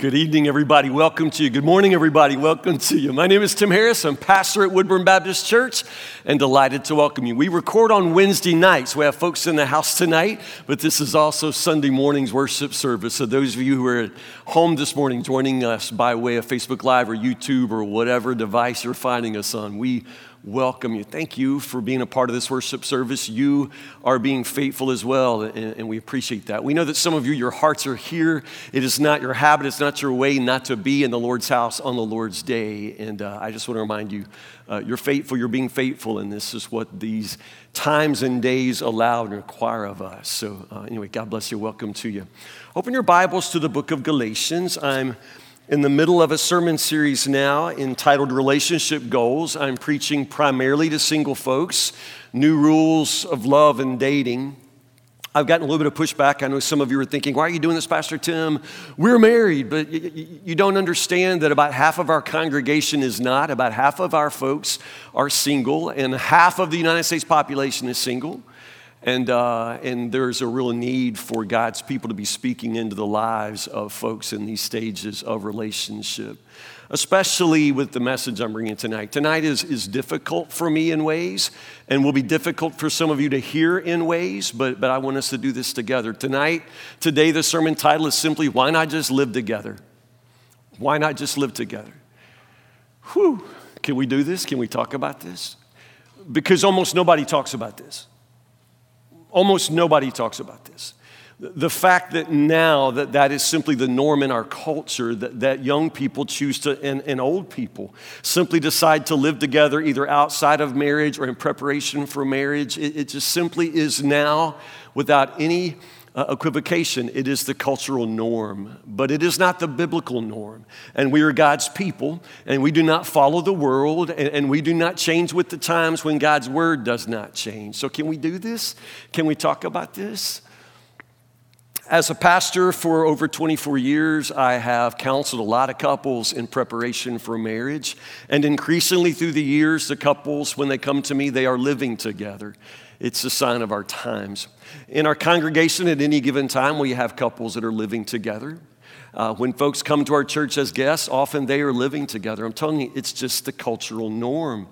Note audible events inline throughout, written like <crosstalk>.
Good evening, everybody. Welcome to you. Good morning, everybody. Welcome to you. My name is Tim Harris. I'm pastor at Woodburn Baptist Church and delighted to welcome you. We record on Wednesday nights. We have folks in the house tonight, but this is also Sunday morning's worship service. So, those of you who are at home this morning joining us by way of Facebook Live or YouTube or whatever device you're finding us on, we welcome you. Thank you for being a part of this worship service. You are being faithful as well, and, and, we appreciate that. We know that some of you, your hearts are here. It is not your habit, it's not your way not to be in the Lord's house on the Lord's day. And uh, I just want to remind you, uh, you're faithful, you're being faithful, and this is what these times and days allow and require of us. So, uh, anyway, God bless you. Welcome to you. Open your Bibles to the book of Galatians. I'm in the middle of a sermon series now entitled Relationship Goals. I'm preaching primarily to single folks, new rules of love and dating. I've gotten a little bit of pushback. I know some of you are thinking, why are you doing this, Pastor Tim? We're married, but you don't understand that about half of our congregation is not. About half of our folks are single, and half of the United States population is single. And, uh, and there's a real need for God's people to be speaking into the lives of folks in these stages of relationship, especially with the message I'm bringing tonight. Tonight is, is difficult for me in ways, and will be difficult for some of you to hear in ways, but, but I want us to do this together. Tonight, today, the sermon title is simply Why Not Just Live Together? Why not just live together? Whew. Can we do this? Can we talk about this? Because almost nobody talks about this. Almost nobody talks about this. The fact that now that that is simply the norm in our culture, that, that young people choose to, and, and old people simply decide to live together either outside of marriage or in preparation for marriage, it, it just simply is now without any uh, equivocation. It is the cultural norm, but it is not the biblical norm. And we are God's people, and we do not follow the world, and, and we do not change with the times when God's word does not change. So, can we do this? Can we talk about this? As a pastor for over 24 years, I have counseled a lot of couples in preparation for marriage. And increasingly through the years, the couples, when they come to me, they are living together. It's a sign of our times. In our congregation, at any given time, we have couples that are living together. Uh, when folks come to our church as guests, often they are living together. I'm telling you, it's just the cultural norm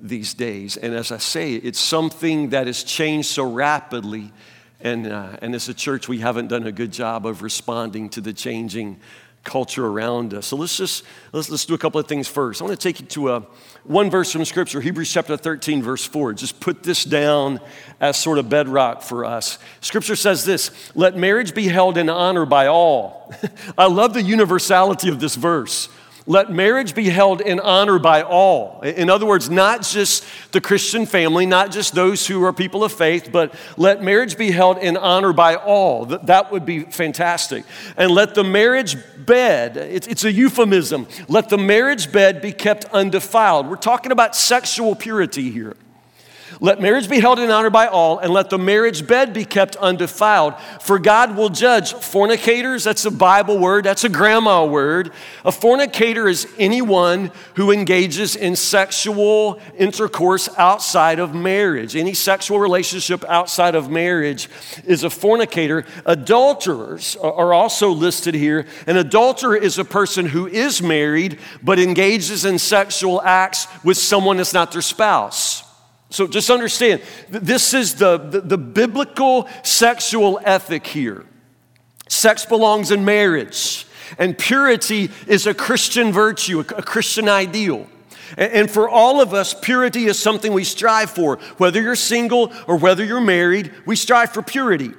these days. And as I say, it's something that has changed so rapidly. And, uh, and as a church, we haven't done a good job of responding to the changing culture around us. So let's just let's, let's do a couple of things first. I want to take you to a one verse from Scripture, Hebrews chapter 13, verse 4. Just put this down as sort of bedrock for us. Scripture says this let marriage be held in honor by all. <laughs> I love the universality of this verse. Let marriage be held in honor by all. In other words, not just the Christian family, not just those who are people of faith, but let marriage be held in honor by all. That would be fantastic. And let the marriage bed, it's a euphemism, let the marriage bed be kept undefiled. We're talking about sexual purity here. Let marriage be held in honor by all, and let the marriage bed be kept undefiled. For God will judge fornicators. That's a Bible word, that's a grandma word. A fornicator is anyone who engages in sexual intercourse outside of marriage. Any sexual relationship outside of marriage is a fornicator. Adulterers are also listed here. An adulterer is a person who is married but engages in sexual acts with someone that's not their spouse. So just understand, this is the, the, the, biblical sexual ethic here. Sex belongs in marriage, and purity is a Christian virtue, a, Christian ideal. And for all of us, purity is something we strive for. Whether you're single or whether you're married, we strive for purity.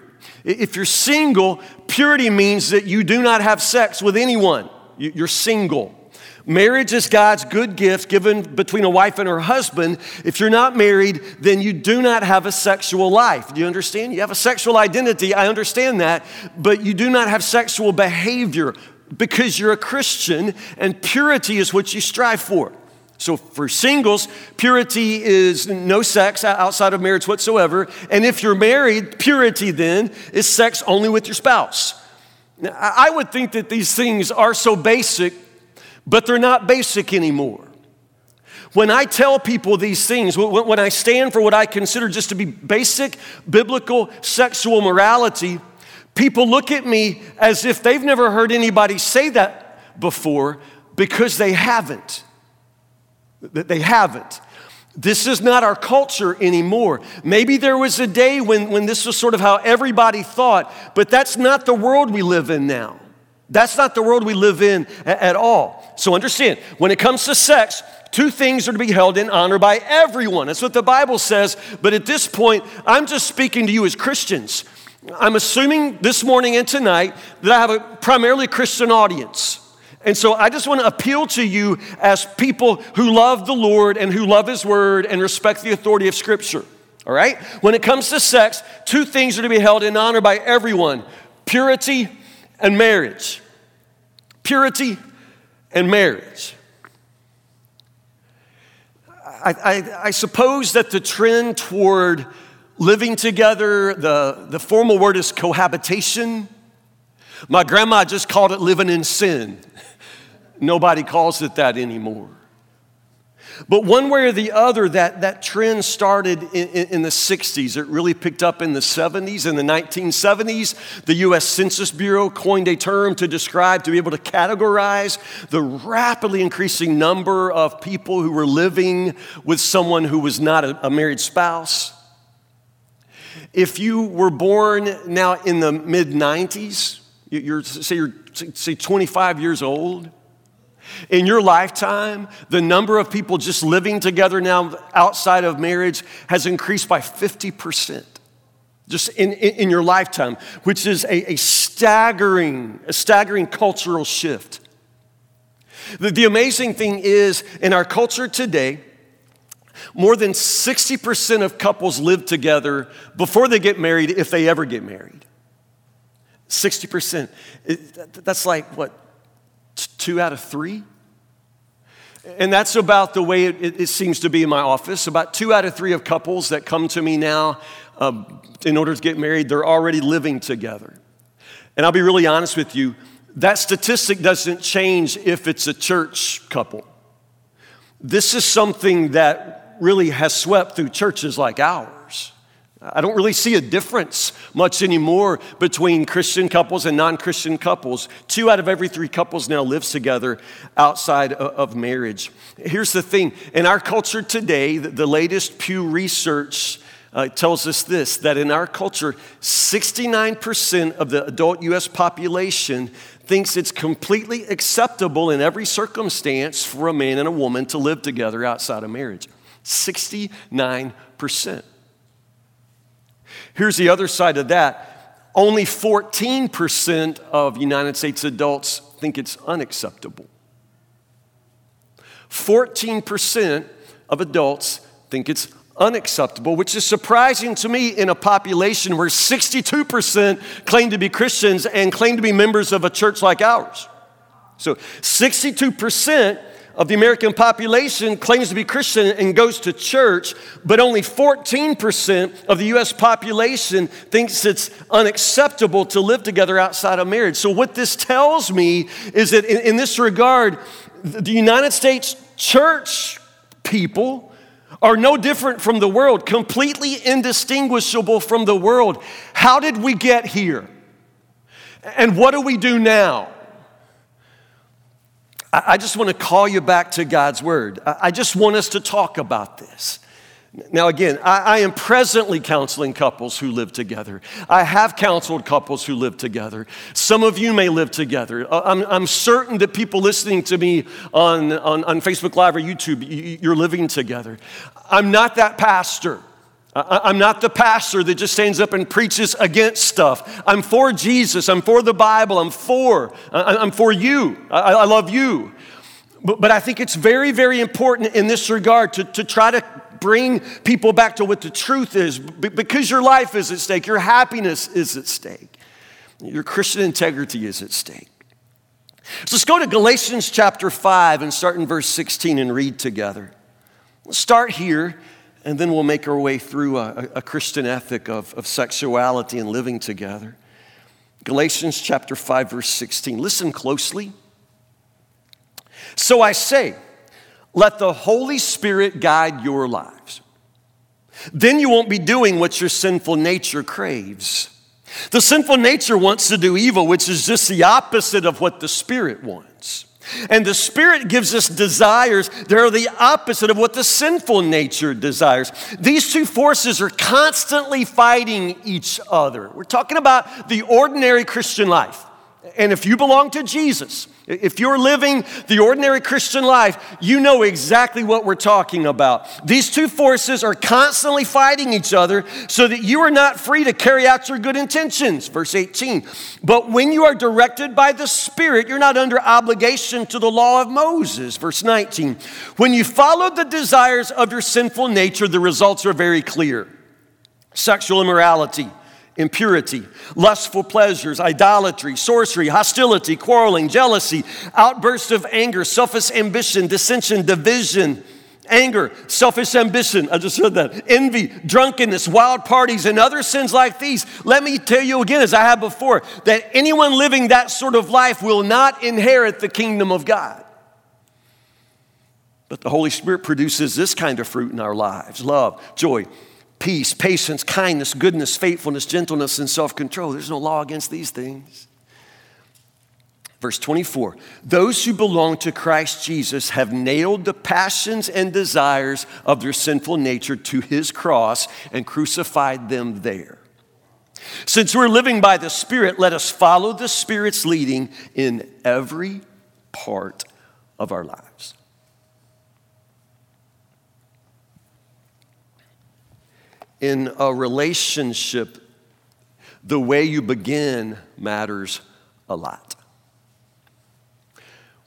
If you're single, purity means that you do not have sex with anyone. You're single. Marriage is God's good gift given between a wife and her husband. If you're not married, then you do not have a sexual life. Do you understand? You have a sexual identity, I understand that, but you do not have sexual behavior because you're a Christian and purity is what you strive for. So for singles, purity is no sex outside of marriage whatsoever. And if you're married, purity then is sex only with your spouse. Now, I would think that these things are so basic but they're not basic anymore. When I tell people these things, when I stand for what I consider just to be basic biblical sexual morality, people look at me as if they've never heard anybody say that. before because they haven't. They haven't. This is not our culture anymore. Maybe there was a day when, when this was sort of how everybody thought, but that's not the world we live in now. That's not the world we live in at all. So understand, when it comes to sex, two things are to be held in honor by everyone. That's what the Bible says. But at this point, I'm just speaking to you as Christians. I'm assuming this morning and tonight that I have a primarily Christian audience. And so I just want to appeal to you as people who love the Lord and who love His Word and respect the authority of Scripture. All right? When it comes to sex, two things are to be held in honor by everyone purity and marriage. Purity and marriage. I, I, I suppose that the trend toward living together, the, the formal word is cohabitation. My grandma just called it living in sin. Nobody calls it that anymore. But one way or the other, that, that trend started in, in, in, the 60s. It really picked up in the 70s. In the 1970s, the US Census Bureau coined a term to describe, to be able to categorize the rapidly increasing number of people who were living with someone who was not a, a married spouse. If you were born now in the mid 90s, you're, say you're say 25 years old, in your lifetime, the number of people just living together now outside of marriage has increased by 50%. Just in, in, in your lifetime, which is a, a, staggering, a staggering cultural shift. The, the amazing thing is, in our culture today, more than 60% of couples live together before they get married, if they ever get married. 60%. It, that's like, what, two out of three. And that's about the way it, it, seems to be in my office. About two out of three of couples that come to me now uh, in order to get married, they're already living together. And I'll be really honest with you, that statistic doesn't change if it's a church couple. This is something that really has swept through churches like ours. I don't really see a difference much anymore between Christian couples and non Christian couples. Two out of every three couples now lives together outside of marriage. Here's the thing in our culture today, the latest Pew Research uh, tells us this that in our culture, 69% of the adult US population thinks it's completely acceptable in every circumstance for a man and a woman to live together outside of marriage. 69%. Here's the other side of that only 14% of United States adults think it's unacceptable. 14% of adults think it's unacceptable, which is surprising to me in a population where 62% claim to be Christians and claim to be members of a church like ours. So 62% of the American population claims to be Christian and goes to church, but only 14% of the US population thinks it's unacceptable to live together outside of marriage. So, what this tells me is that in, in this regard, the United States church people are no different from the world, completely indistinguishable from the world. How did we get here? And what do we do now? I just want to call you back to God's word. I just want us to talk about this. Now, again, I, am presently counseling couples who live together. I have counseled couples who live together. Some of you may live together. Uh, I'm, I'm certain that people listening to me on, on, on Facebook Live or YouTube, you're living together. I'm not that pastor. I'm not the pastor that just stands up and preaches against stuff. I'm for Jesus. I'm for the Bible. I'm for. I'm for you. I, love you. But, I think it's very, very important in this regard to, to try to bring people back to what the truth is because your life is at stake, your happiness is at stake, your Christian integrity is at stake. So let's go to Galatians chapter 5 and start in verse 16 and read together. Let's start here and then we'll make our way through a, a Christian ethic of, of sexuality and living together. Galatians chapter 5, verse 16. Listen closely. So I say, let the Holy Spirit guide your lives. Then you won't be doing what your sinful nature craves. The sinful nature wants to do evil, which is just the opposite of what the Spirit wants. And the Spirit gives us desires that are the opposite of what the sinful nature desires. These two forces are constantly fighting each other. We're talking about the ordinary Christian life. And if you belong to Jesus, if you're living the ordinary Christian life, you know exactly what we're talking about. These two forces are constantly fighting each other so that you are not free to carry out your good intentions. Verse 18. But when you are directed by the Spirit, you're not under obligation to the law of Moses. Verse 19. When you follow the desires of your sinful nature, the results are very clear sexual immorality impurity, lustful pleasures, idolatry, sorcery, hostility, quarreling, jealousy, outbursts of anger, selfish ambition, dissension, division, anger, selfish ambition. I just said that. Envy, drunkenness, wild parties, and other sins like these. Let me tell you again, as I have before, that anyone living that sort of life will not inherit the kingdom of God. But the Holy Spirit produces this kind of fruit in our lives love, joy, peace, patience, kindness, goodness, faithfulness, gentleness, and self control. There's no law against these things. Verse 24 Those who belong to Christ Jesus have nailed the passions and desires of their sinful nature to his cross and crucified them there. Since we're living by the Spirit, let us follow the Spirit's leading in every part of our lives. In a relationship, the way you begin matters a lot.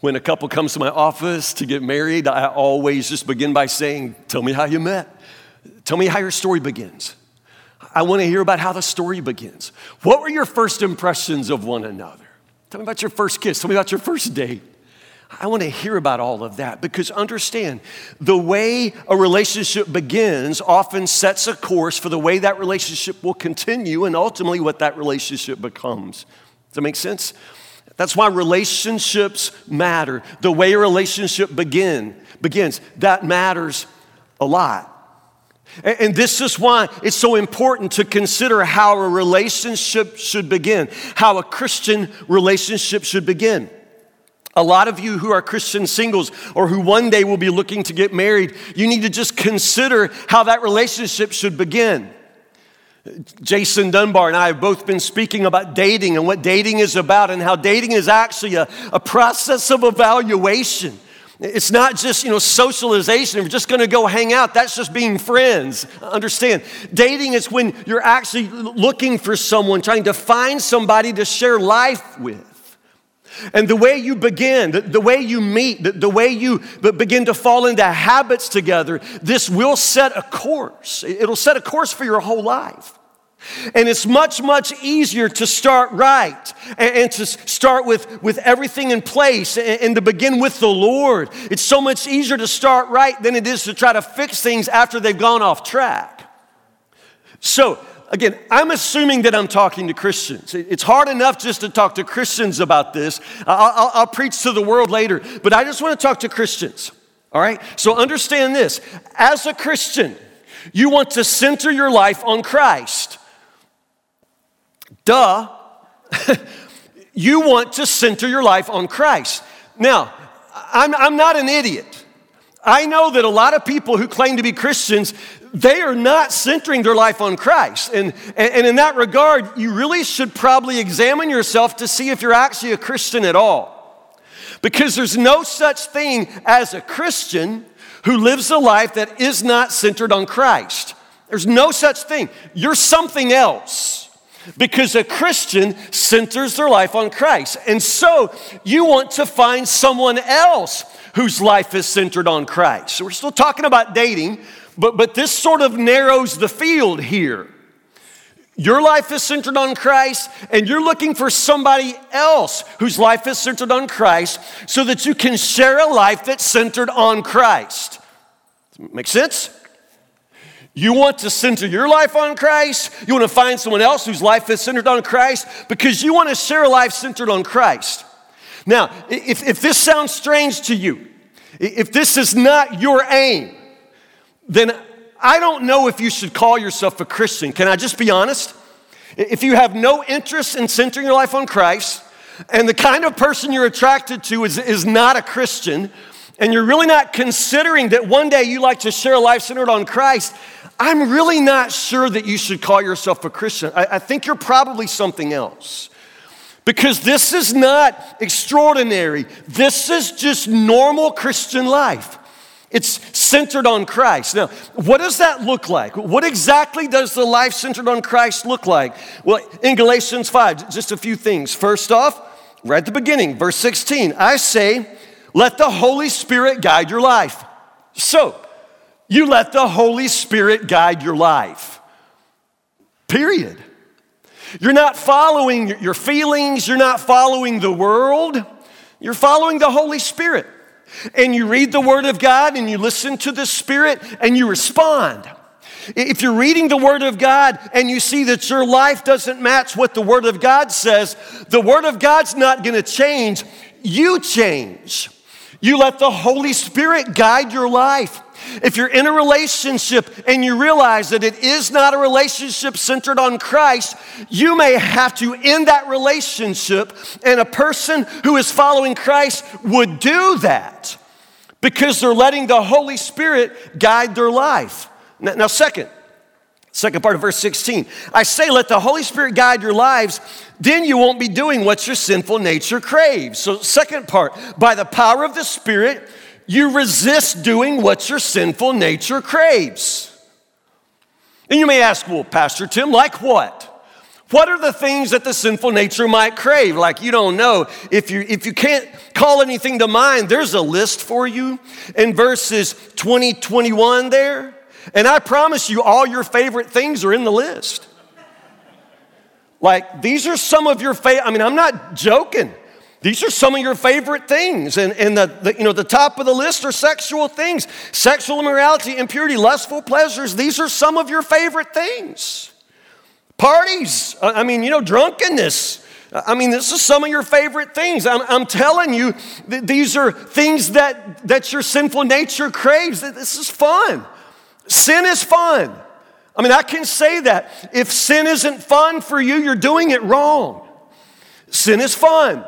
When a couple comes to my office to get married, I always just begin by saying, Tell me how you met. Tell me how your story begins. I want to hear about how the story begins. What were your first impressions of one another? Tell me about your first kiss. Tell me about your first date. I want to hear about all of that because understand the way a relationship begins often sets a course for the way that relationship will continue and ultimately what that relationship becomes. Does that make sense? That's why relationships matter. The way a relationship begin, begins, that matters a lot. And, and this is why it's so important to consider how a relationship should begin, how a Christian relationship should begin. A lot of you who are Christian singles or who one day will be looking to get married, you need to just consider how that relationship should begin. Jason Dunbar and I have both been speaking about dating and what dating is about and how dating is actually a, a process of evaluation. It's not just, you know, socialization. You're just going to go hang out, that's just being friends. Understand? Dating is when you're actually looking for someone, trying to find somebody to share life with. And the way you begin, the, the way you meet, the, the, way you begin to fall into habits together, this will set a course. It'll set a course for your whole life. And it's much, much easier to start right and, and to start with, with everything in place and, and to begin with the Lord. It's so much easier to start right than it is to try to fix things after they've gone off track. So, again, I'm assuming that I'm talking to Christians. It's hard enough just to talk to Christians about this. I'll, I'll, I'll, preach to the world later, but I just want to talk to Christians. All right? So understand this as a Christian, you want to center your life on Christ. Duh. <laughs> you want to center your life on Christ. Now, I'm, I'm not an idiot. I know that a lot of people who claim to be Christians, they are not centering their life on Christ. And, and, in that regard, you really should probably examine yourself to see if you're actually a Christian at all. Because there's no such thing as a Christian who lives a life that is not centered on Christ. There's no such thing. You're something else. Because a Christian centers their life on Christ. And so you want to find someone else whose life is centered on Christ. So we're still talking about dating, but, but this sort of narrows the field here. Your life is centered on Christ, and you're looking for somebody else whose life is centered on Christ so that you can share a life that's centered on Christ. Make sense? You want to center your life on Christ. You want to find someone else whose life is centered on Christ because you want to share a life centered on Christ. Now, if, if this sounds strange to you, if this is not your aim, then I don't know if you should call yourself a Christian. Can I just be honest? If you have no interest in centering your life on Christ, and the kind of person you're attracted to is, is not a Christian, and you're really not considering that one day you like to share a life centered on Christ, I'm really not sure that you should call yourself a Christian. I, I think you're probably something else. Because this is not extraordinary. This is just normal Christian life. It's centered on Christ. Now, what does that look like? What exactly does the life centered on Christ look like? Well, in Galatians 5, just a few things. First off, right at the beginning, verse 16, I say, let the Holy Spirit guide your life. So, you let the Holy Spirit guide your life. Period. You're not following your feelings, you're not following the world, you're following the Holy Spirit. And you read the Word of God and you listen to the Spirit and you respond. If you're reading the Word of God and you see that your life doesn't match what the Word of God says, the Word of God's not gonna change, you change. You let the Holy Spirit guide your life. If you're in a relationship and you realize that it is not a relationship centered on Christ, you may have to end that relationship. And a person who is following Christ would do that because they're letting the Holy Spirit guide their life. Now, second, second part of verse 16, I say, let the Holy Spirit guide your lives, then you won't be doing what your sinful nature craves. So, second part, by the power of the Spirit, you resist doing what your sinful nature craves. And you may ask, well, Pastor Tim, like what? What are the things that the sinful nature might crave? Like you don't know. If you if you can't call anything to mind, there's a list for you in verses 20, 21 there. And I promise you, all your favorite things are in the list. Like these are some of your favorite, I mean, I'm not joking. These are some of your favorite things. And, and the, the, you know, the top of the list are sexual things sexual immorality, impurity, lustful pleasures. These are some of your favorite things. Parties, I mean, you know, drunkenness. I mean, this is some of your favorite things. I'm, I'm telling you, th- these are things that, that your sinful nature craves. This is fun. Sin is fun. I mean, I can say that. If sin isn't fun for you, you're doing it wrong. Sin is fun.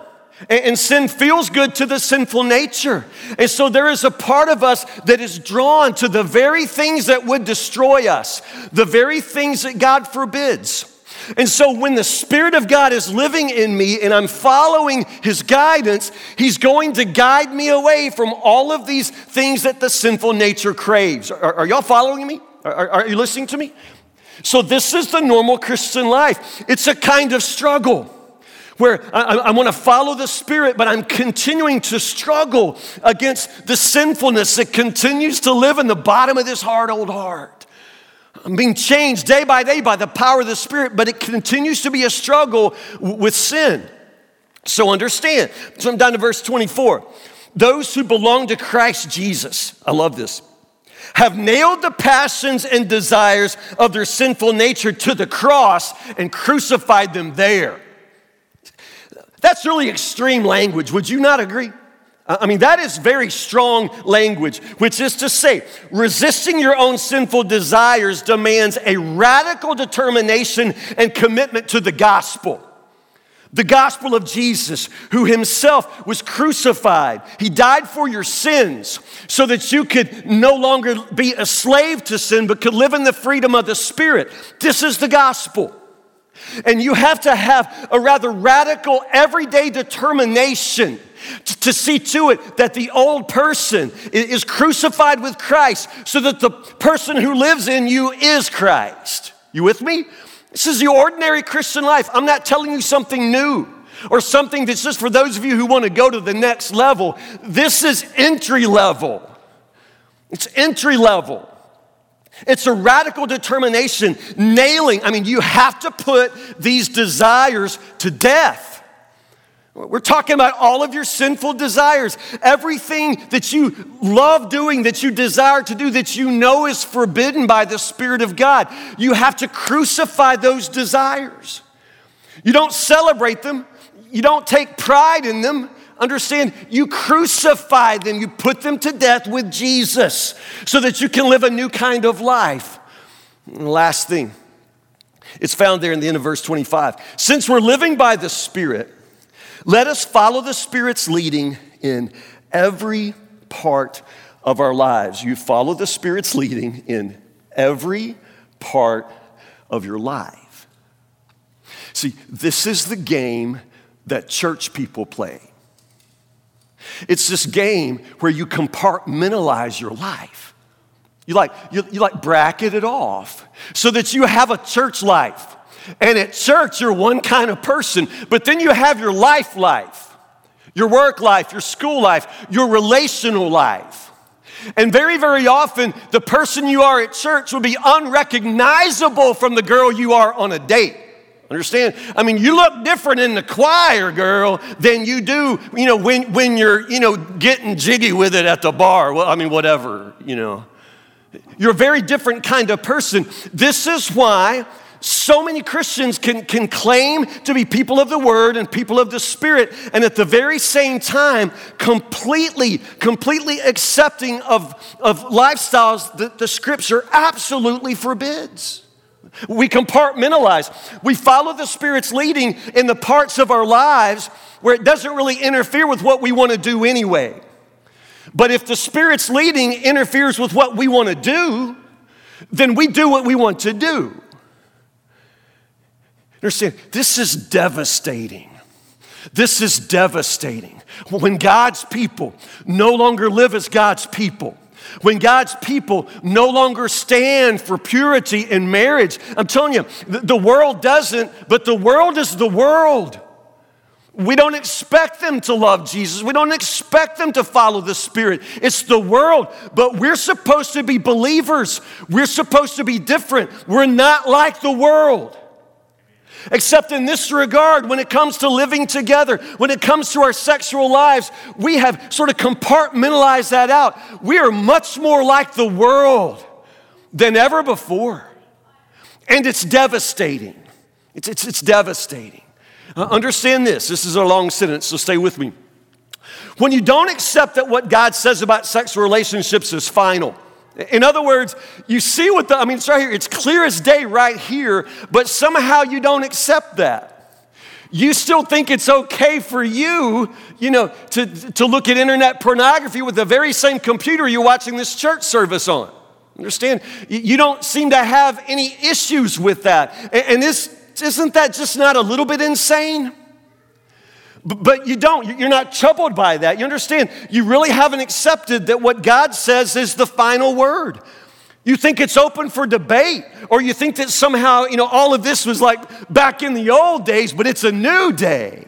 And, sin feels good to the sinful nature. And so there is a part of us that is drawn to the very things that would destroy us, the very things that God forbids. And so when the Spirit of God is living in me and I'm following His guidance, He's going to guide me away from all of these things that the sinful nature craves. Are, are y'all following me? Are, are you listening to me? So this is the normal Christian life. It's a kind of struggle where I, I want to follow the Spirit, but I'm continuing to struggle against the sinfulness that continues to live in the bottom of this hard old heart. I'm being changed day by day by the power of the Spirit, but it continues to be a struggle with sin. So understand. So I'm down to verse 24. Those who belong to Christ Jesus, I love this, have nailed the passions and desires of their sinful nature to the cross and crucified them there. That's really extreme language. Would you not agree? I mean, that is very strong language, which is to say, resisting your own sinful desires demands a radical determination and commitment to the gospel. The gospel of Jesus, who himself was crucified. He died for your sins so that you could no longer be a slave to sin, but could live in the freedom of the Spirit. This is the gospel. And you have to have a rather radical, everyday determination to see to it that the old person is crucified with Christ so that the person who lives in you is Christ. You with me? This is the ordinary Christian life. I'm not telling you something new or something that's just for those of you who want to go to the next level. This is entry level. It's entry level. It's a radical determination, nailing. I mean, you have to put these desires to death. We're talking about all of your sinful desires, everything that you love doing, that you desire to do, that you know is forbidden by the Spirit of God. You have to crucify those desires. You don't celebrate them, you don't take pride in them, Understand, you crucify them, you put them to death with Jesus so that you can live a new kind of life. And last thing, It's found there in the end of verse 25. Since we're living by the Spirit, let us follow the Spirit's leading in every part of our lives. You follow the Spirit's leading in every part of your life. See, this is the game that church people play. It's this game where you compartmentalize your life. You like, you, you like bracket it off so that you have a church life. And at church, you're one kind of person, but then you have your life life, your work life, your school life, your relational life. And very, very often, the person you are at church will be unrecognizable from the girl you are on a date. Understand? I mean, you look different in the choir, girl, than you do, you know, when, when you're, you know, getting jiggy with it at the bar. Well, I mean, whatever, you know. You're a very different kind of person. This is why so many Christians can, can claim to be people of the Word and people of the Spirit, and at the very same time, completely, completely accepting of, of lifestyles that the Scripture absolutely forbids. We compartmentalize. We follow the Spirit's leading in the parts of our lives where it doesn't really interfere with what we want to do anyway. But if the Spirit's leading interferes with what we want to do, then we do what we want to do. Understand, this is devastating. This is devastating. When God's people no longer live as God's people, when God's people no longer stand for purity in marriage, I'm telling you, the world doesn't, but the world is the world. We don't expect them to love Jesus. We don't expect them to follow the Spirit. It's the world, but we're supposed to be believers. We're supposed to be different. We're not like the world. Except in this regard, when it comes to living together, when it comes to our sexual lives, we have sort of compartmentalized that out. We are much more like the world than ever before. And it's devastating. It's, it's, it's devastating. Uh, understand this. This is a long sentence, so stay with me. When you don't accept that what God says about sexual relationships is final, in other words, you see what the, I mean, it's right here, it's clear as day right here, but somehow you don't accept that. You still think it's okay for you, you know, to, to look at internet pornography with the very same computer you're watching this church service on. Understand? You don't seem to have any issues with that. And this isn't that just not a little bit insane? But you don't. You're not troubled by that. You understand? You really haven't accepted that what God says is the final word. You think it's open for debate, or you think that somehow, you know, all of this was like back in the old days, but it's a new day.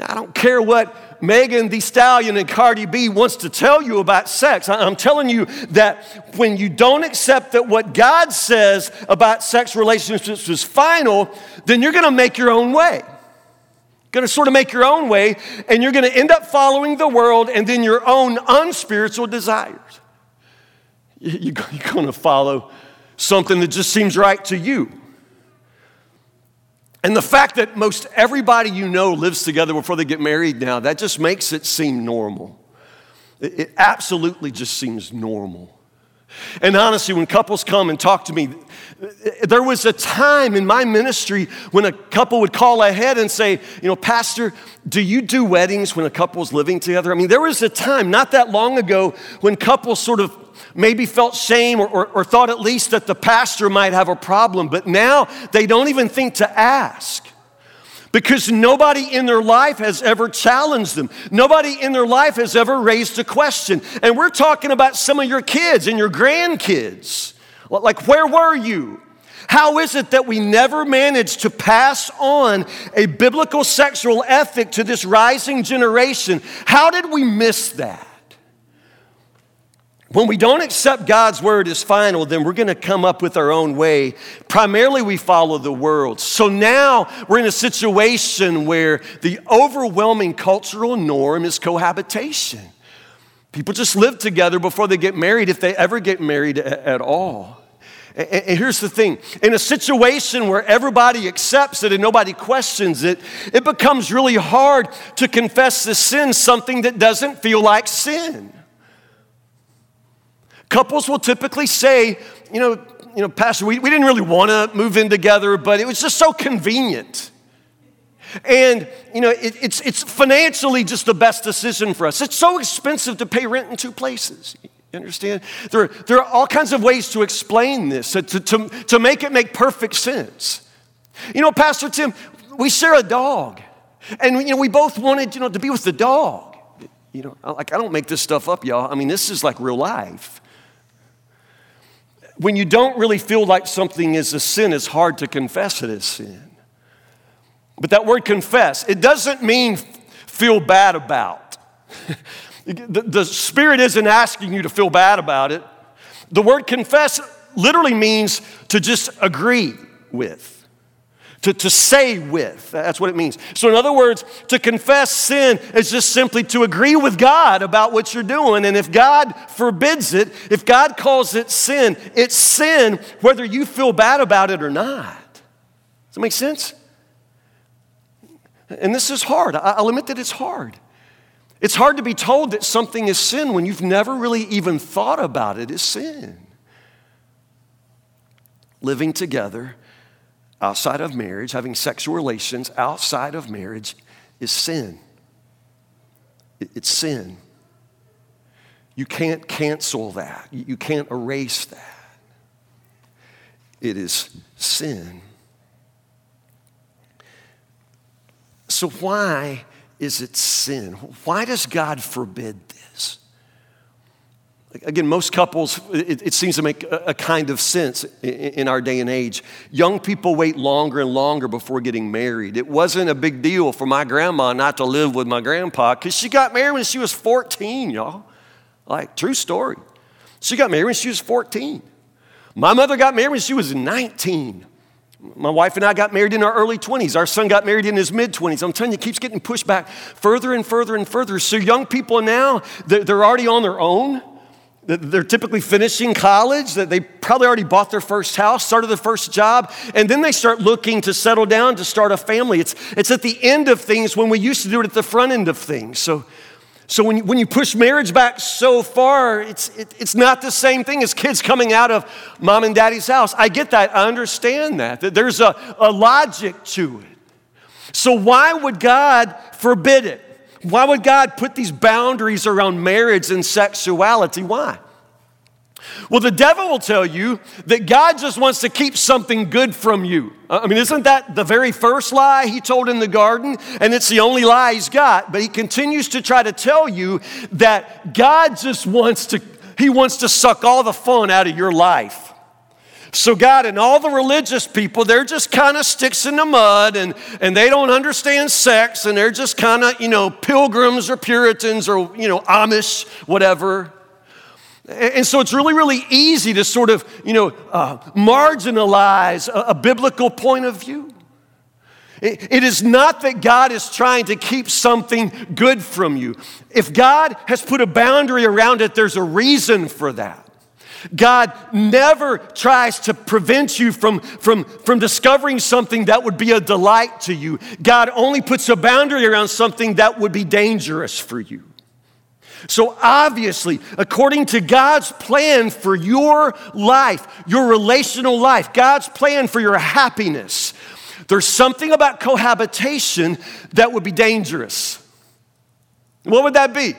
I don't care what Megan Thee Stallion and Cardi B wants to tell you about sex. I'm telling you that when you don't accept that what God says about sex relationships is final, then you're going to make your own way. Going to sort of make your own way, and you're going to end up following the world and then your own unspiritual desires. You're going to follow something that just seems right to you. And the fact that most everybody you know lives together before they get married now, that just makes it seem normal. It, it absolutely just seems normal. And honestly, when couples come and talk to me, there was a time in my ministry when a couple would call ahead and say, You know, Pastor, do you do weddings when a couple's living together? I mean, there was a time not that long ago when couples sort of maybe felt shame or, or, or thought at least that the pastor might have a problem, but now they don't even think to ask because nobody in their life has ever challenged them. Nobody in their life has ever raised a question. And we're talking about some of your kids and your grandkids. Like, where were you? How is it that we never managed to pass on a biblical sexual ethic to this rising generation? How did we miss that? When we don't accept God's word as final, then we're going to come up with our own way. Primarily, we follow the world. So now we're in a situation where the overwhelming cultural norm is cohabitation. People just live together before they get married, if they ever get married at all. And here's the thing in a situation where everybody accepts it and nobody questions it, it becomes really hard to confess the sin, something that doesn't feel like sin. Couples will typically say, you know, you know, Pastor, we, we didn't really want to move in together, but it was just so convenient. And, you know, it, it's, it's financially just the best decision for us. It's so expensive to pay rent in two places. You understand? There, there are all kinds of ways to explain this, to, to, to make it make perfect sense. You know, Pastor Tim, we share a dog. And, you know, we both wanted, you know, to be with the dog. You know, like, I don't make this stuff up, y'all. I mean, this is like real life. When you don't really feel like something is a sin, it's hard to confess it as sin. But that word confess, it doesn't mean feel bad about. <laughs> the, the Spirit isn't asking you to feel bad about it. The word confess literally means to just agree with to, to say with. That's what it means. So, in other words, to confess sin is just simply to agree with God about what you're doing. And if God forbids it, if God calls it sin, it's sin whether you feel bad about it or not. Does that make sense? And this is hard. I'll admit that it's hard. It's hard to be told that something is sin when you've never really even thought about it as sin. Living together outside of marriage, having sexual relations outside of marriage is sin. It's sin. You can't cancel that, you can't erase that. It is sin. So, why is it sin? Why does God forbid this? Again, most couples, it, it seems to make a, a, kind of sense in, in our day and age. Young people wait longer and longer before getting married. It wasn't a big deal for my grandma not to live with my grandpa because she got married when she was 14, y'all. Like, true story. She got married when she was 14. My mother got married when she was 19. My wife and I got married in our early 20s. Our son got married in his mid 20s. I'm telling you, it keeps getting pushed back further and further and further. So, young people now, they're already on their own. They're typically finishing college, that they probably already bought their first house, started their first job, and then they start looking to settle down to start a family. It's, it's at the end of things when we used to do it at the front end of things. So, so when, you, when you push marriage back so far, it's, it, it's not the same thing as kids coming out of mom and daddy's house. I get that. I understand that. that there's a, a logic to it. So why would God forbid it? Why would God put these boundaries around marriage and sexuality? Why? Well, the devil will tell you that God just wants to keep something good from you. Uh, I mean, isn't that the very first lie he told in the garden? And it's the only lie he's got. But he continues to try to tell you that God just wants to, he wants to suck all the fun out of your life. So, God and all the religious people, they're just kind of sticks in the mud and, and they don't understand sex and they're just kind of, you know, pilgrims or Puritans or, you know, Amish, whatever. And so it's really, really easy to sort of, you know, uh, marginalize a, a, biblical point of view. It, it is not that God is trying to keep something good from you. If God has put a boundary around it, there's a reason for that. God never tries to prevent you from, from, from discovering something that would be a delight to you. God only puts a boundary around something that would be dangerous for you. So, obviously, according to God's plan for your life, your relational life, God's plan for your happiness, there's something about cohabitation that would be dangerous. What would that be?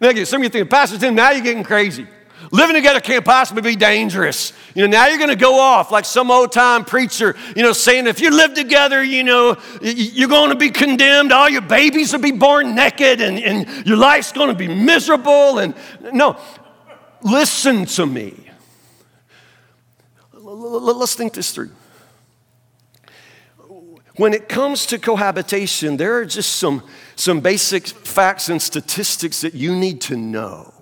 Now, some of you think, Pastor Tim, now you're getting crazy. Living together can't possibly be dangerous. You know, now you're going to go off like some old time preacher, you know, saying if you live together, you know, you're going to be condemned. All your babies will be born naked and, and your life's going to be miserable. And no, listen to me. Let's think this through. When it comes to cohabitation, there are just some, some basic facts and statistics that you need to know.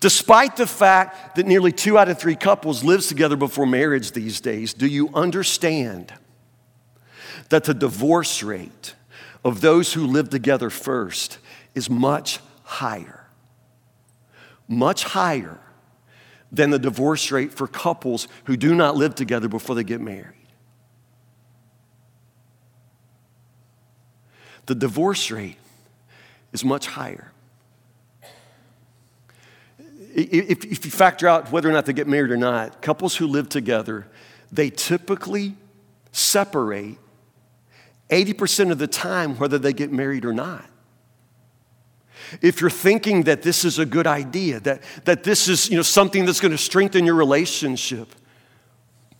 Despite the fact that nearly two out of three couples lives together before marriage these days, do you understand that the divorce rate of those who live together first is much higher? Much higher than the divorce rate for couples who do not live together before they get married. The divorce rate is much higher if, if you factor out whether or not they get married or not, couples who live together, they typically separate 80% of the time whether they get married or not. If you're thinking that this is a good idea, that, that this is you know, something that's going to strengthen your relationship,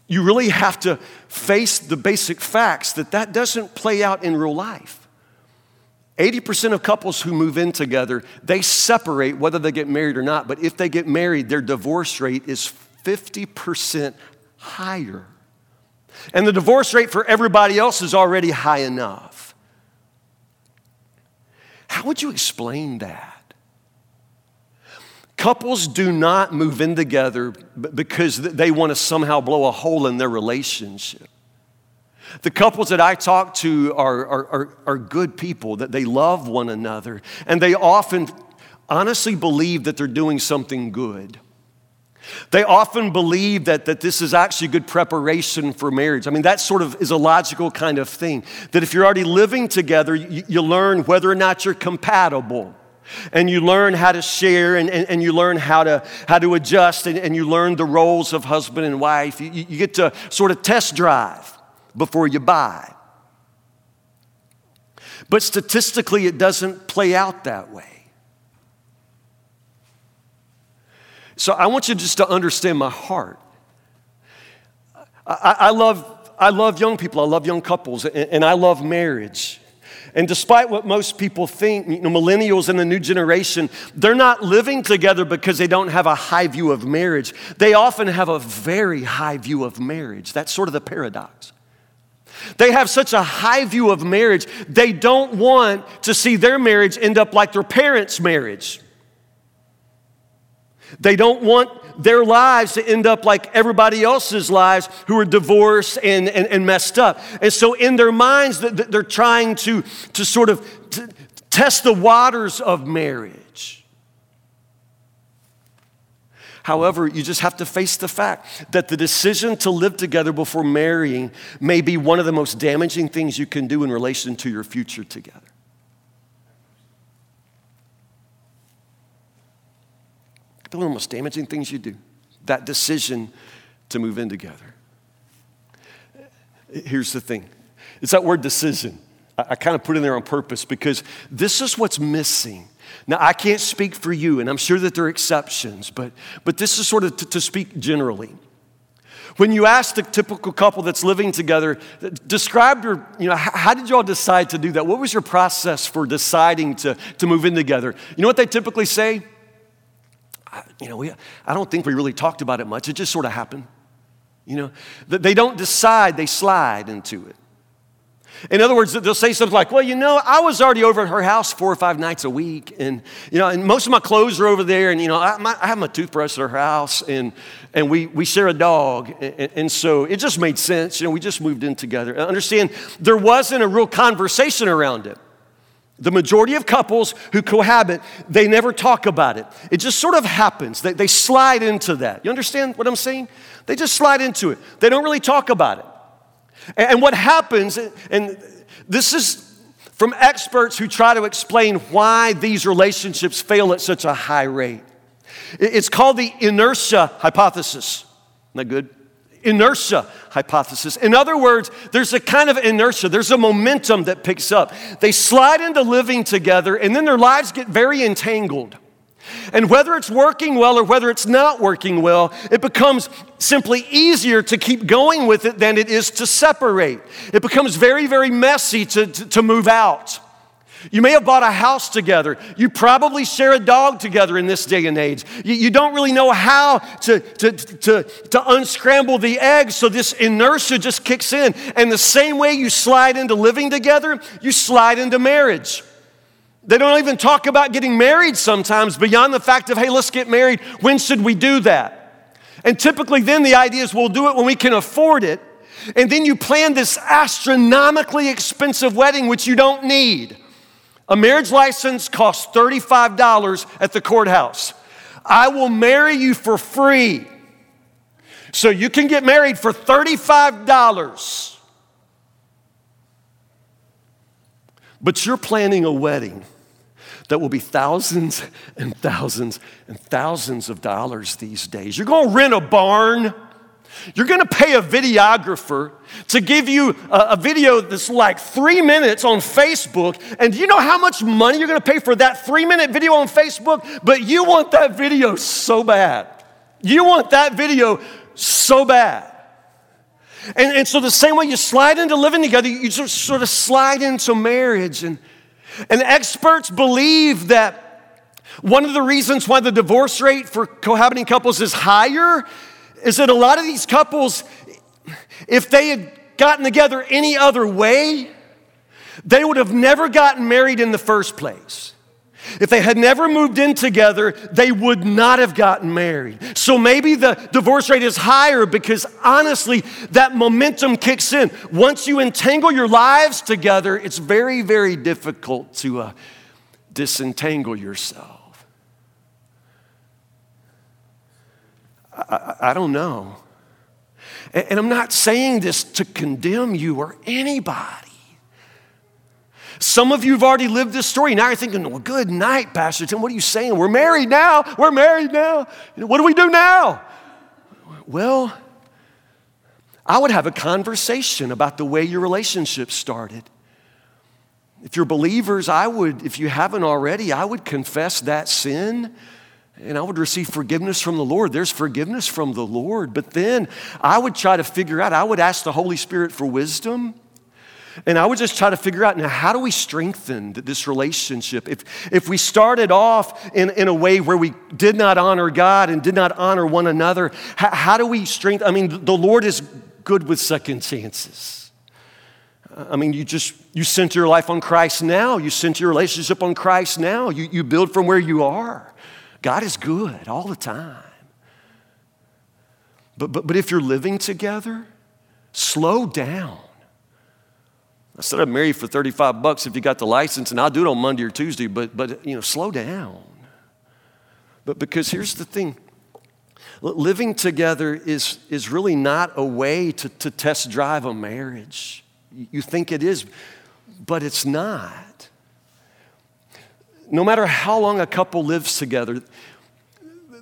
you really have to face the basic facts that that doesn't play out in real life. 80% of couples who move in together, they separate whether they get married or not, but if they get married, their divorce rate is 50% higher. And the divorce rate for everybody else is already high enough. How would you explain that? Couples do not move in together because they want to somehow blow a hole in their relationship. The couples that I talk to are, are, are, are, good people, that they love one another, and they often honestly believe that they're doing something good. They often believe that, that this is actually good preparation for marriage. I mean, that sort of is a logical kind of thing. That if you're already living together, you, you learn whether or not you're compatible. And you learn how to share and, and, and, you learn how to, how to adjust and, and you learn the roles of husband and wife. You, you get to sort of test drive before you buy. But statistically, it doesn't play out that way. So I want you just to understand my heart. I, I love, I love young people, I love young couples, and, and I love marriage. And despite what most people think, you know, millennials and the new generation, they're not living together because they don't have a high view of marriage. They often have a very high view of marriage. That's sort of the paradox. They have such a high view of marriage, they don't want to see their marriage end up like their parents' marriage. They don't want their lives to end up like everybody else's lives who are divorced and, and, and messed up. And so, in their minds, they're trying to, to sort of test the waters of marriage. However, you just have to face the fact that the decision to live together before marrying may be one of the most damaging things you can do in relation to your future together. one of the most damaging things you do that decision to move in together. Here's the thing it's that word decision. I, I kind of put in there on purpose because this is what's missing. Now, I can't speak for you, and I'm sure that there are exceptions, but, but this is sort of t- to speak generally. When you ask the typical couple that's living together, describe your, you know, how did y'all decide to do that? What was your process for deciding to, to move in together? You know what they typically say? you know, we, I don't think we really talked about it much. It just sort of happened. You know, they don't decide, they slide into it. In other words, they'll say something like, Well, you know, I was already over at her house four or five nights a week, and, you know, and most of my clothes are over there, and, you know, I, my, I have my toothbrush at her house, and, and we, we share a dog, and, and so it just made sense. You know, we just moved in together. Understand, there wasn't a real conversation around it. The majority of couples who cohabit, they never talk about it. It just sort of happens. They, they slide into that. You understand what I'm saying? They just slide into it. They don't really talk about it. And, what happens, and this is from experts who try to explain why these relationships fail at such a high rate. It's called the inertia hypothesis. Isn't that good? inertia hypothesis. In other words, there's a kind of inertia, there's a momentum that picks up. They slide into living together, and then their lives get very entangled. And whether it's working well or whether it's not working well, it becomes simply easier to keep going with it than it is to separate. It becomes very, very messy to, to, to move out. You may have bought a house together. You probably share a dog together in this day and age. You, you, don't really know how to, to, to, to unscramble the eggs, so this inertia just kicks in. And the same way you slide into living together, you slide into marriage. They don't even talk about getting married sometimes beyond the fact of, hey, let's get married. When should we do that? And typically, then the idea is we'll do it when we can afford it. And then you plan this astronomically expensive wedding, which you don't need. A marriage license costs $35 at the courthouse. I will marry you for free. So you can get married for $35. But you're planning a wedding that will be thousands and thousands and thousands of dollars these days. You're going to rent a barn. You're going to pay a videographer to give you a, a, video that's like three minutes on Facebook. And do you know how much money you're going to pay for that three minute video on Facebook? But you want that video so bad. You want that video so bad. And, and so, the same way you slide into living together, you just sort of slide into marriage. And, and experts believe that one of the reasons why the divorce rate for cohabiting couples is higher is that a lot of these couples, if they had gotten together any other way, they would have never gotten married in the first place. If they had never moved in together, they would not have gotten married. So maybe the divorce rate is higher because honestly, that momentum kicks in. Once you entangle your lives together, it's very, very difficult to uh, disentangle yourself. I, I, I don't know. And, and I'm not saying this to condemn you or anybody. Some of you have already lived this story. Now you're thinking, well, good night, Pastor Tim. What are you saying? We're married now. We're married now. What do we do now? Well, I would have a conversation about the way your relationship started. If you're believers, I would, if you haven't already, I would confess that sin and I would receive forgiveness from the Lord. There's forgiveness from the Lord. But then I would try to figure out, I would ask the Holy Spirit for wisdom. And I would just try to figure out now, how do we strengthen this relationship? If, if we started off in, in a way where we did not honor God and did not honor one another, how, how do we strengthen? I mean, the Lord is good with second chances. I mean, you just, you center your life on Christ now. You center your relationship on Christ now. You, you build from where you are. God is good all the time. But, but, but if you're living together, slow down. I said I'd marry you for 35 bucks if you got the license, and I'll do it on Monday or Tuesday, but, but you know, slow down. But because here's the thing living together is, is really not a way to, to test drive a marriage. You think it is, but it's not. No matter how long a couple lives together,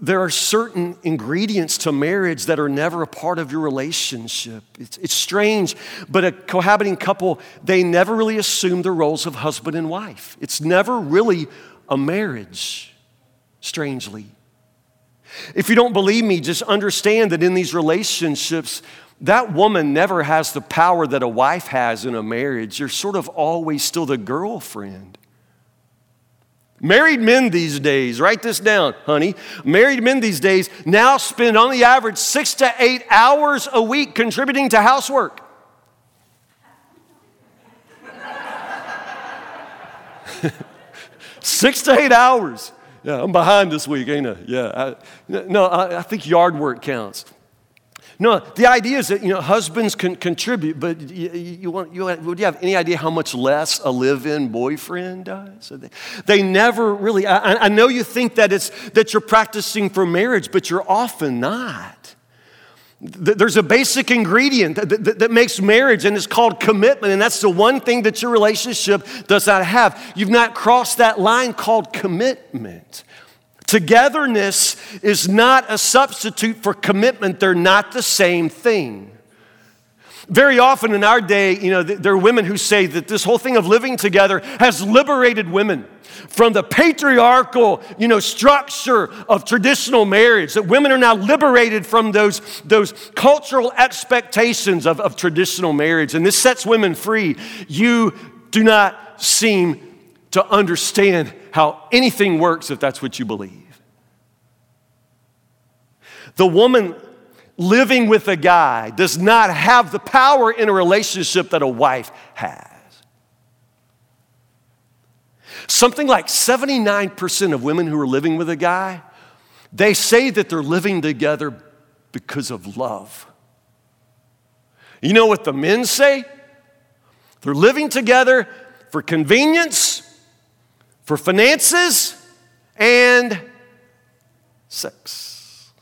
there are certain ingredients to marriage that are never a part of your relationship. It's, it's, strange, but a cohabiting couple, they never really assume the roles of husband and wife. It's never really a marriage, strangely. If you don't believe me, just understand that in these relationships, that woman never has the power that a wife has in a marriage. You're sort of always still the girlfriend. Married men these days, write this down, honey. Married men these days now spend on the average six to eight hours a week contributing to housework. <laughs> six to eight hours. Yeah, I'm behind this week, ain't I? Yeah. I, no, I, I think yard work counts. No, the idea is that you know husbands can contribute, but you, you want you would you have any idea how much less a live-in boyfriend does? They, they, never really. I, I know you think that it's that you're practicing for marriage, but you're often not. There's a basic ingredient that, that, that, makes marriage, and it's called commitment. And that's the one thing that your relationship does not have. You've not crossed that line called commitment. Togetherness is not a substitute for commitment, they're not the same thing. Very often in our day, you know, there are women who say that this whole thing of living together has liberated women from the patriarchal, you know, structure of traditional marriage. That women are now liberated from those, those cultural expectations of, of traditional marriage. And this sets women free. You do not seem to understand how anything works if that's what you believe. The woman living with a guy does not have the power in a relationship that a wife has. Something like 79% of women who are living with a guy, they say that they're living together because of love. You know what the men say? They're living together for convenience for finances and sex.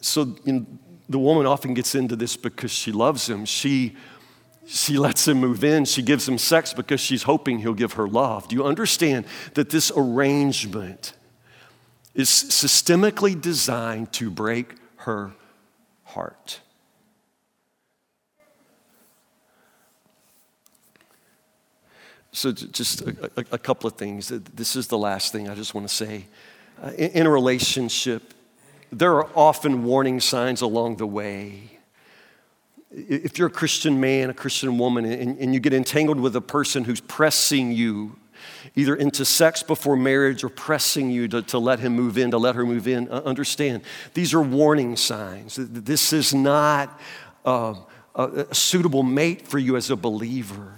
So you know, the woman often gets into this because she loves him. She She lets him move in. She gives him sex because she's hoping he'll give her love. Do you understand that this arrangement is systemically designed to break her heart? So, just a, a, a, couple of things. This is the last thing I just want to say. Uh, in, in a relationship, there are often warning signs along the way. If you're a Christian man, a Christian woman, and, and you get entangled with a person who's pressing you either into sex before marriage or pressing you to, to let him move in, to let her move in, uh, understand these are warning signs. This is not uh, a, a suitable mate for you as a believer.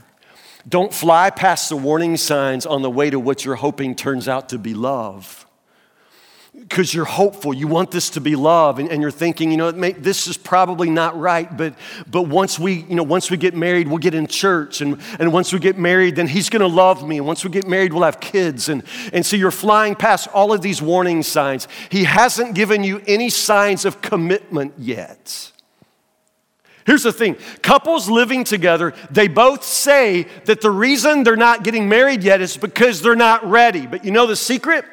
Don't fly past the warning signs on the way to what you're hoping turns out to be love. Because you're hopeful. You want this to be love and, and you're thinking you know may, this is probably not right but but once we you know once we get married we'll get in church and and once we get married then he's to love me and once we get married we'll have kids and and so you're flying past all of these warning signs. He hasn't given you any signs of commitment yet Here's the thing couples living together, they both say that the reason they're not getting married yet is because they're not ready. But you know the secret?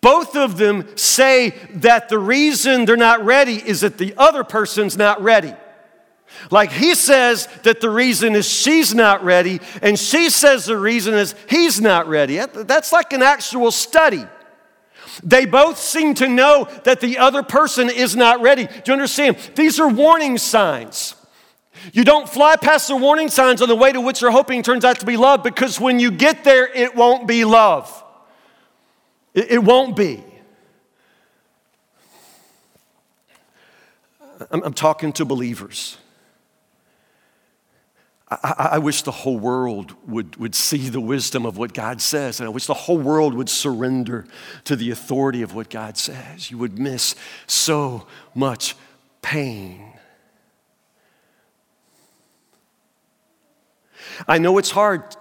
Both of them say that the reason they're not ready is that the other person's not ready. Like he says that the reason is she's not ready, and she says the reason is he's not ready. That's like an actual study. They both seem to know that the other person is not ready. Do you understand? These are warning signs. You don't fly past the warning signs on the way to which you're hoping turns out to be love because when you get there, it won't be love. It, it won't be. I'm, I'm talking to believers. I, I, wish the whole world would, would see the wisdom of what God says, and I wish the whole world would surrender to the authority of what God says. You would miss so much pain. I know it's hard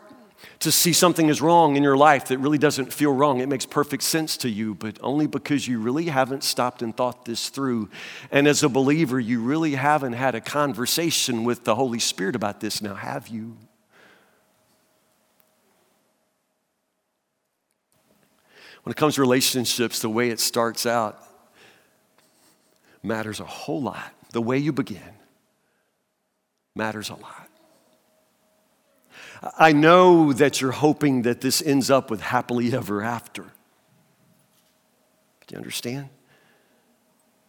to see something is wrong in your life that really doesn't feel wrong. It makes perfect sense to you, but only because you really haven't stopped and thought this through. And as a believer, you really haven't had a conversation with the Holy Spirit about this now, have you? When it comes to relationships, the way it starts out matters a whole lot. The way you begin matters a lot. I know that you're hoping that this ends up with happily ever after. Do you understand?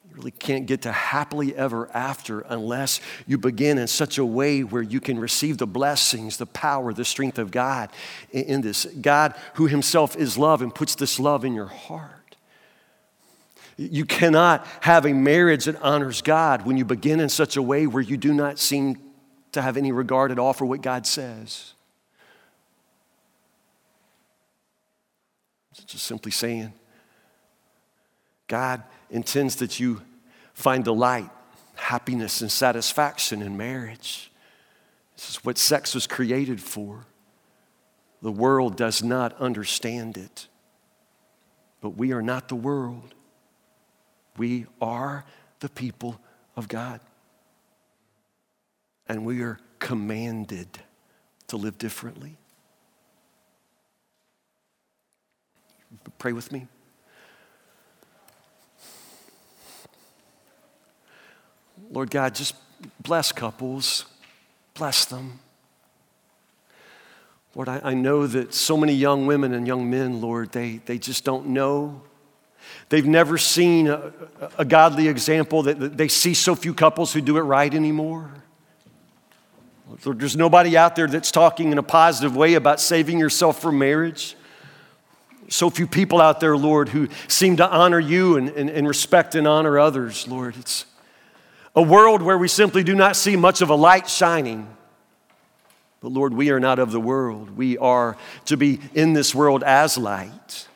You really can't get to happily ever after unless you begin in such a way where you can receive the blessings, the power, the strength of God in this. God, who Himself is love and puts this love in your heart. You cannot have a marriage that honors God when you begin in such a way where you do not seem to have any regard at all for what God says. Just simply saying, God intends that you find delight, happiness, and satisfaction in marriage. This is what sex was created for. The world does not understand it. But we are not the world. We are the people of God. And we are commanded to live differently. Pray with me. Lord God, just bless couples, bless them. Lord, I, I, know that so many young women and young men, Lord, they, they just don't know. They've never seen a, a godly example, that they see so few couples who do it right anymore. Lord, there's nobody out there that's talking in a positive way about saving yourself from marriage so few people out there, Lord, who seem to honor you and, and, and, respect and honor others, Lord. It's a world where we simply do not see much of a light shining. But Lord, we are not of the world. We are to be in this world as light.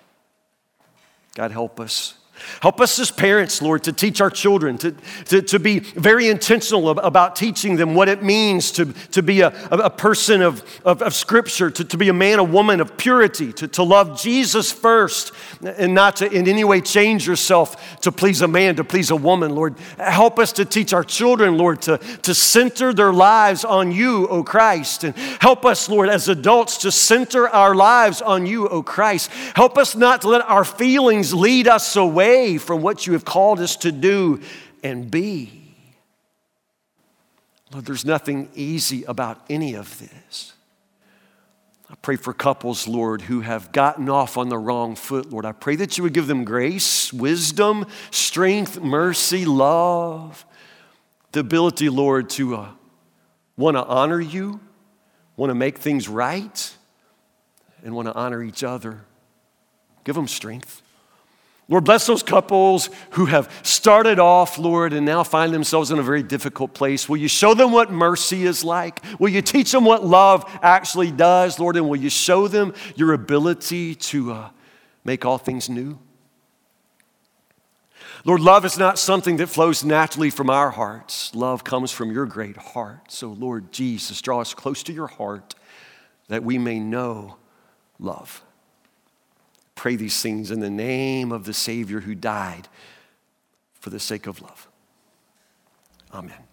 God, help us. Help us as parents, Lord, to teach our children, to, to, to be very intentional about teaching them what it means to, to be a, a person of, of, of Scripture, to, to be a man, a woman of purity, to, to love Jesus first, and not to in any way change yourself to please a man, to please a woman, Lord. Help us to teach our children, Lord, to, to center their lives on you, O Christ. And help us, Lord, as adults, to center our lives on you, O Christ. Help us not to let our feelings lead us away away from what you have called us to do and be. Lord, there's nothing easy about any of this. I pray for couples, Lord, who have gotten off on the wrong foot, Lord. I pray that you would give them grace, wisdom, strength, mercy, love, the ability, Lord, to uh, want to honor you, want to make things right, and want to honor each other. Give them strength. Lord, bless those couples who have started off, Lord, and now find themselves in a very difficult place. Will you show them what mercy is like? Will you teach them what love actually does, Lord? And will you show them your ability to uh, make all things new? Lord, love is not something that flows naturally from our hearts. Love comes from your great heart. So, Lord Jesus, draw us close to your heart that we may know love pray these things in the name of the Savior who died for the sake of love. Amen.